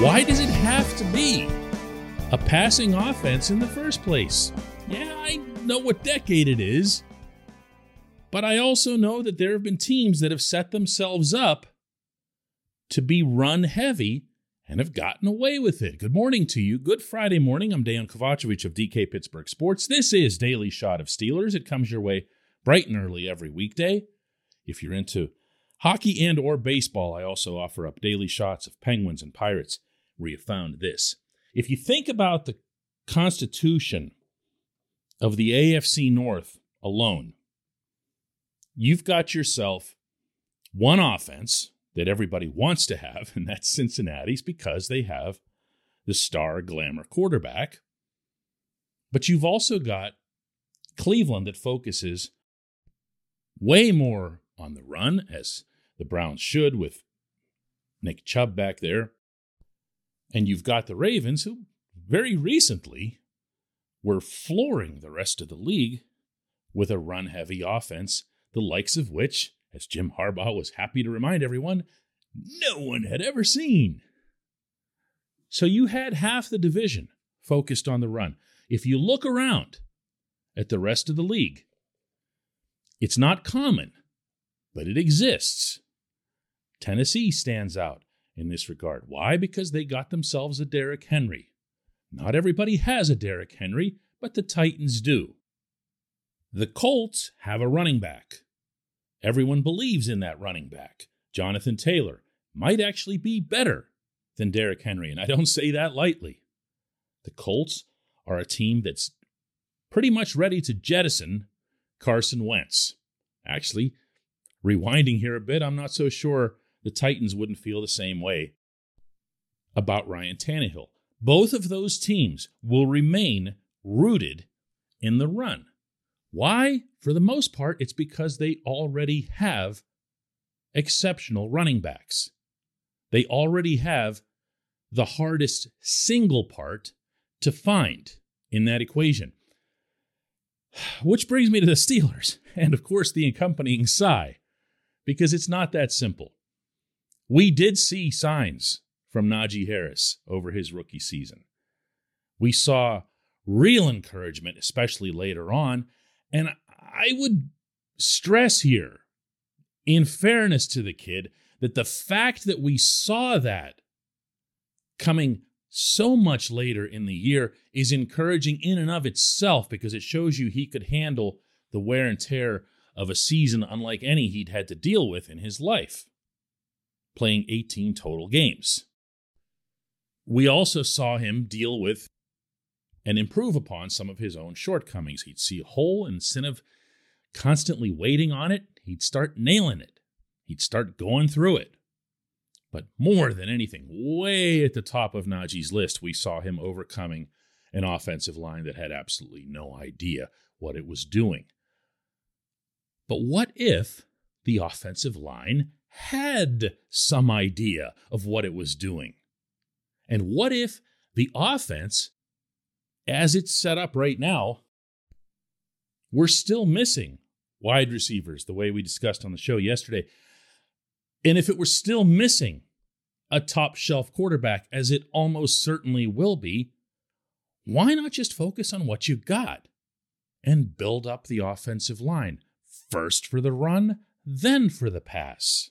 Why does it have to be a passing offense in the first place? Yeah, I know what decade it is, but I also know that there have been teams that have set themselves up to be run heavy and have gotten away with it. Good morning to you. Good Friday morning. I'm Dan Kovacevic of DK Pittsburgh Sports. This is Daily Shot of Steelers. It comes your way bright and early every weekday. If you're into hockey and or baseball, I also offer up daily shots of Penguins and Pirates where you found this. If you think about the constitution of the AFC North alone, you've got yourself one offense that everybody wants to have, and that's Cincinnati's because they have the star glamour quarterback. But you've also got Cleveland that focuses way more on the run, as the Browns should, with Nick Chubb back there. And you've got the Ravens, who very recently were flooring the rest of the league with a run heavy offense, the likes of which, as Jim Harbaugh was happy to remind everyone, no one had ever seen. So you had half the division focused on the run. If you look around at the rest of the league, it's not common, but it exists. Tennessee stands out in this regard. Why? Because they got themselves a Derrick Henry. Not everybody has a Derrick Henry, but the Titans do. The Colts have a running back. Everyone believes in that running back. Jonathan Taylor might actually be better than Derrick Henry, and I don't say that lightly. The Colts are a team that's pretty much ready to jettison Carson Wentz. Actually, rewinding here a bit, I'm not so sure the Titans wouldn't feel the same way about Ryan Tannehill. Both of those teams will remain rooted in the run. Why? For the most part, it's because they already have exceptional running backs. They already have the hardest single part to find in that equation. Which brings me to the Steelers and, of course, the accompanying sigh, because it's not that simple. We did see signs from Najee Harris over his rookie season. We saw real encouragement, especially later on. And I would stress here, in fairness to the kid, that the fact that we saw that coming so much later in the year is encouraging in and of itself because it shows you he could handle the wear and tear of a season unlike any he'd had to deal with in his life playing 18 total games. We also saw him deal with and improve upon some of his own shortcomings. He'd see a hole instead of constantly waiting on it, he'd start nailing it. He'd start going through it. But more than anything, way at the top of Najee's list, we saw him overcoming an offensive line that had absolutely no idea what it was doing. But what if the offensive line had some idea of what it was doing? And what if the offense, as it's set up right now, we're still missing wide receivers, the way we discussed on the show yesterday? And if it were still missing a top shelf quarterback, as it almost certainly will be, why not just focus on what you got and build up the offensive line? First for the run, then for the pass.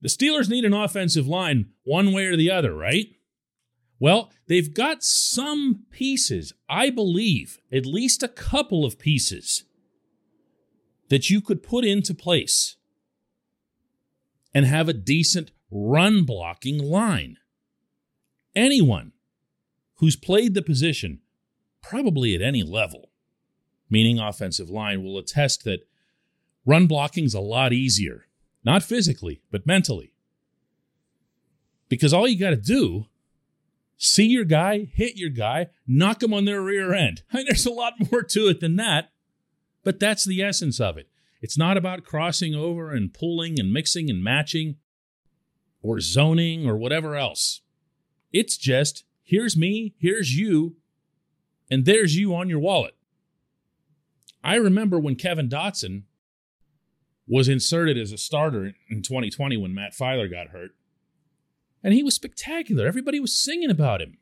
the Steelers need an offensive line one way or the other, right? Well, they've got some pieces, I believe, at least a couple of pieces that you could put into place and have a decent run blocking line. Anyone who's played the position, probably at any level, meaning offensive line, will attest that run blocking's a lot easier not physically, but mentally. Because all you got to do See your guy, hit your guy, knock him on their rear end. I mean, there's a lot more to it than that, but that's the essence of it. It's not about crossing over and pulling and mixing and matching or zoning or whatever else. It's just here's me, here's you, and there's you on your wallet. I remember when Kevin Dotson was inserted as a starter in 2020 when Matt Feiler got hurt. And he was spectacular. Everybody was singing about him.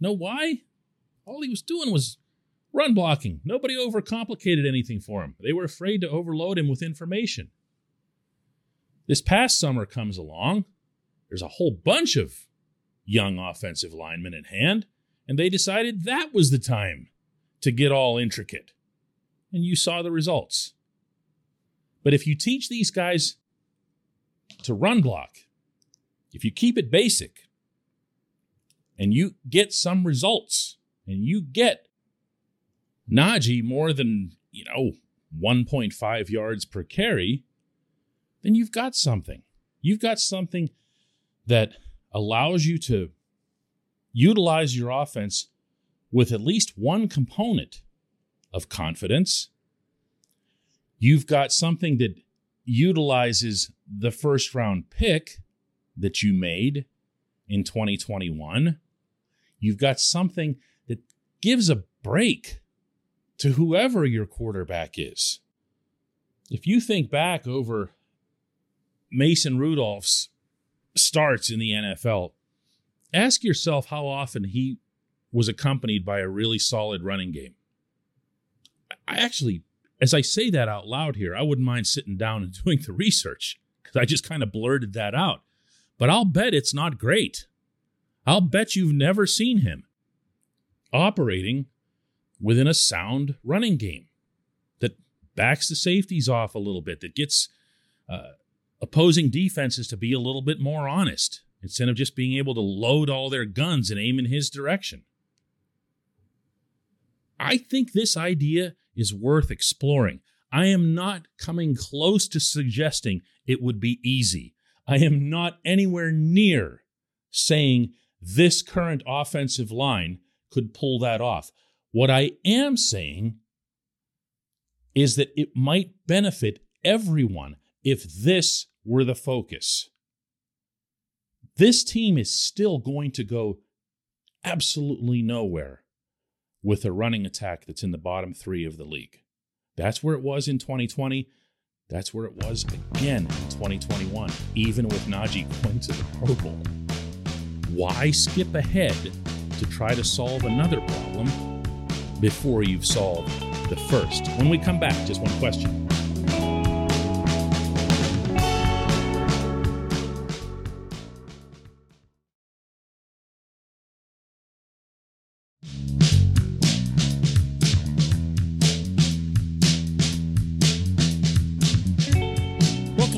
Know why? All he was doing was run blocking. Nobody overcomplicated anything for him. They were afraid to overload him with information. This past summer comes along. There's a whole bunch of young offensive linemen at hand, and they decided that was the time to get all intricate and you saw the results. But if you teach these guys to run block, if you keep it basic, and you get some results, and you get Najee more than, you know, 1.5 yards per carry, then you've got something. You've got something that allows you to utilize your offense with at least one component of confidence. You've got something that utilizes the first round pick that you made in 2021. You've got something that gives a break to whoever your quarterback is. If you think back over Mason Rudolph's starts in the NFL, ask yourself how often he was accompanied by a really solid running game. I actually, as I say that out loud here, I wouldn't mind sitting down and doing the research because I just kind of blurted that out. But I'll bet it's not great. I'll bet you've never seen him operating within a sound running game that backs the safeties off a little bit, that gets uh, opposing defenses to be a little bit more honest instead of just being able to load all their guns and aim in his direction. I think this idea is worth exploring. I am not coming close to suggesting it would be easy. I am not anywhere near saying this current offensive line could pull that off. What I am saying is that it might benefit everyone if this were the focus. This team is still going to go absolutely nowhere with a running attack that's in the bottom three of the league. That's where it was in 2020. That's where it was again in 2021, even with Najee going to the Pro Bowl. Why skip ahead to try to solve another problem before you've solved the first? When we come back, just one question.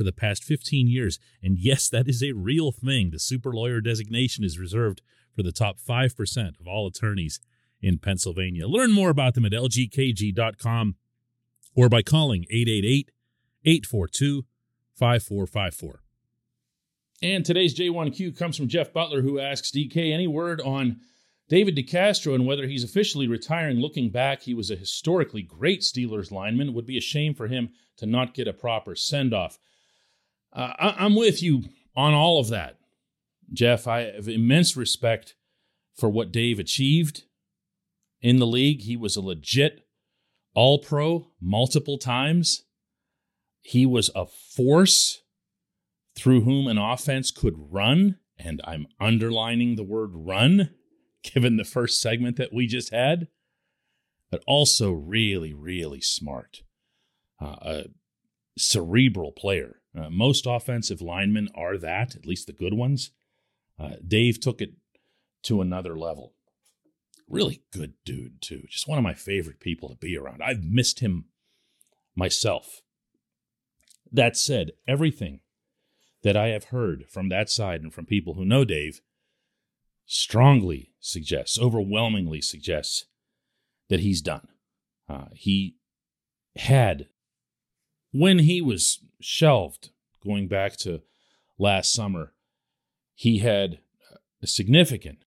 for the past 15 years. And yes, that is a real thing. The super lawyer designation is reserved for the top 5% of all attorneys in Pennsylvania. Learn more about them at lgkg.com or by calling 888 842 5454. And today's J1Q comes from Jeff Butler, who asks DK, any word on David DeCastro and whether he's officially retiring? Looking back, he was a historically great Steelers lineman. It would be a shame for him to not get a proper send off. Uh, I- I'm with you on all of that, Jeff. I have immense respect for what Dave achieved in the league. He was a legit all pro multiple times. He was a force through whom an offense could run. And I'm underlining the word run, given the first segment that we just had, but also really, really smart. Uh, a cerebral player. Uh, most offensive linemen are that, at least the good ones. Uh, Dave took it to another level really good dude too. Just one of my favorite people to be around. I've missed him myself. That said, everything that I have heard from that side and from people who know Dave strongly suggests, overwhelmingly suggests that he's done. Uh, he had, when he was shelved, going back to last summer, he had a significant.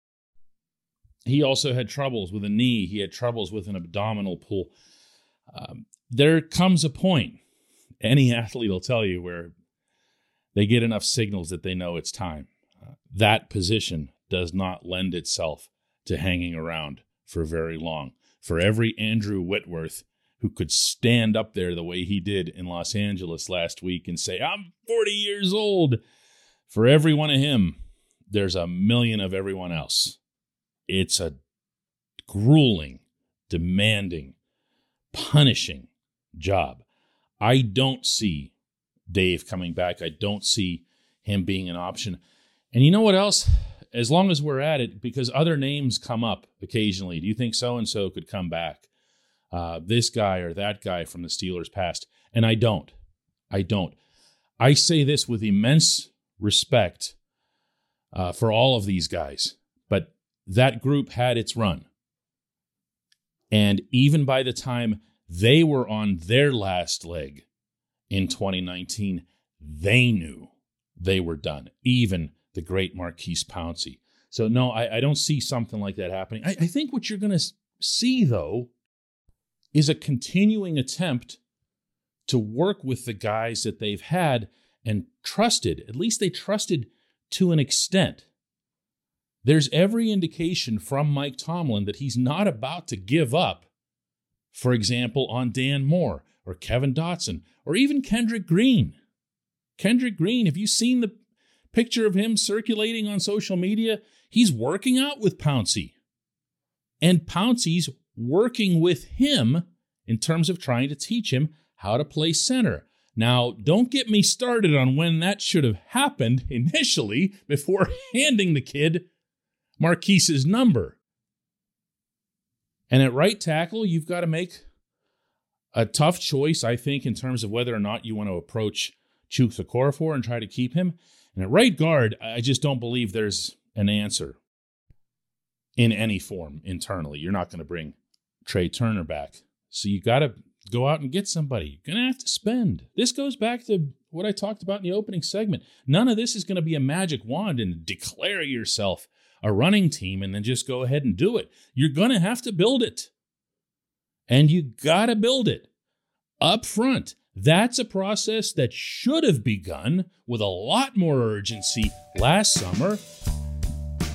He also had troubles with a knee. He had troubles with an abdominal pull. Um, there comes a point, any athlete will tell you, where they get enough signals that they know it's time. Uh, that position does not lend itself to hanging around for very long. For every Andrew Whitworth who could stand up there the way he did in Los Angeles last week and say, I'm 40 years old, for every one of him, there's a million of everyone else. It's a grueling, demanding, punishing job. I don't see Dave coming back. I don't see him being an option. And you know what else? As long as we're at it, because other names come up occasionally. Do you think so and so could come back? Uh, this guy or that guy from the Steelers past. And I don't. I don't. I say this with immense respect uh, for all of these guys, but that group had its run. And even by the time they were on their last leg in 2019, they knew they were done, even the great Maurkice Pouncey. So, no, I, I don't see something like that happening. I, I think what you're going to see, though, is a continuing attempt to work with the guys that they've had and trusted. At least they trusted to an extent. There's every indication from Mike Tomlin that he's not about to give up for example, on Dan Moore or Kevin Dotson or even Kendrick Green. Kendrick Green, have you seen the picture of him circulating on social media? He's working out with Pouncey. And Pouncey's working with him in terms of trying to teach him how to play center. Now, don't get me started on when that should have happened initially before handing the kid Maurkice's number. And at right tackle, you've got to make a tough choice, I think, in terms of whether or not you want to approach Chuks Okorafor and try to keep him. And at right guard, I just don't believe there's an answer in any form internally. You're not going to bring Trai Turner back. So you got to go out and get somebody. You're going to have to spend. This goes back to what I talked about in the opening segment. None of this is going to be a magic wand and declare yourself a running team and then just go ahead and do it. You're going to have to build it. And you got to build it up front. That's a process that should have begun with a lot more urgency last summer.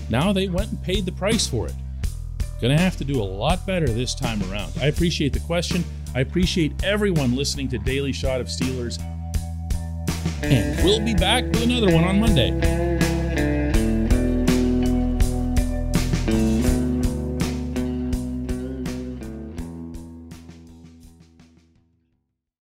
Now they went and paid the price for it. Gonna have to do a lot better this time around. I appreciate the question. I appreciate everyone listening to Daily Shot of Steelers. And we'll be back with another one on Monday.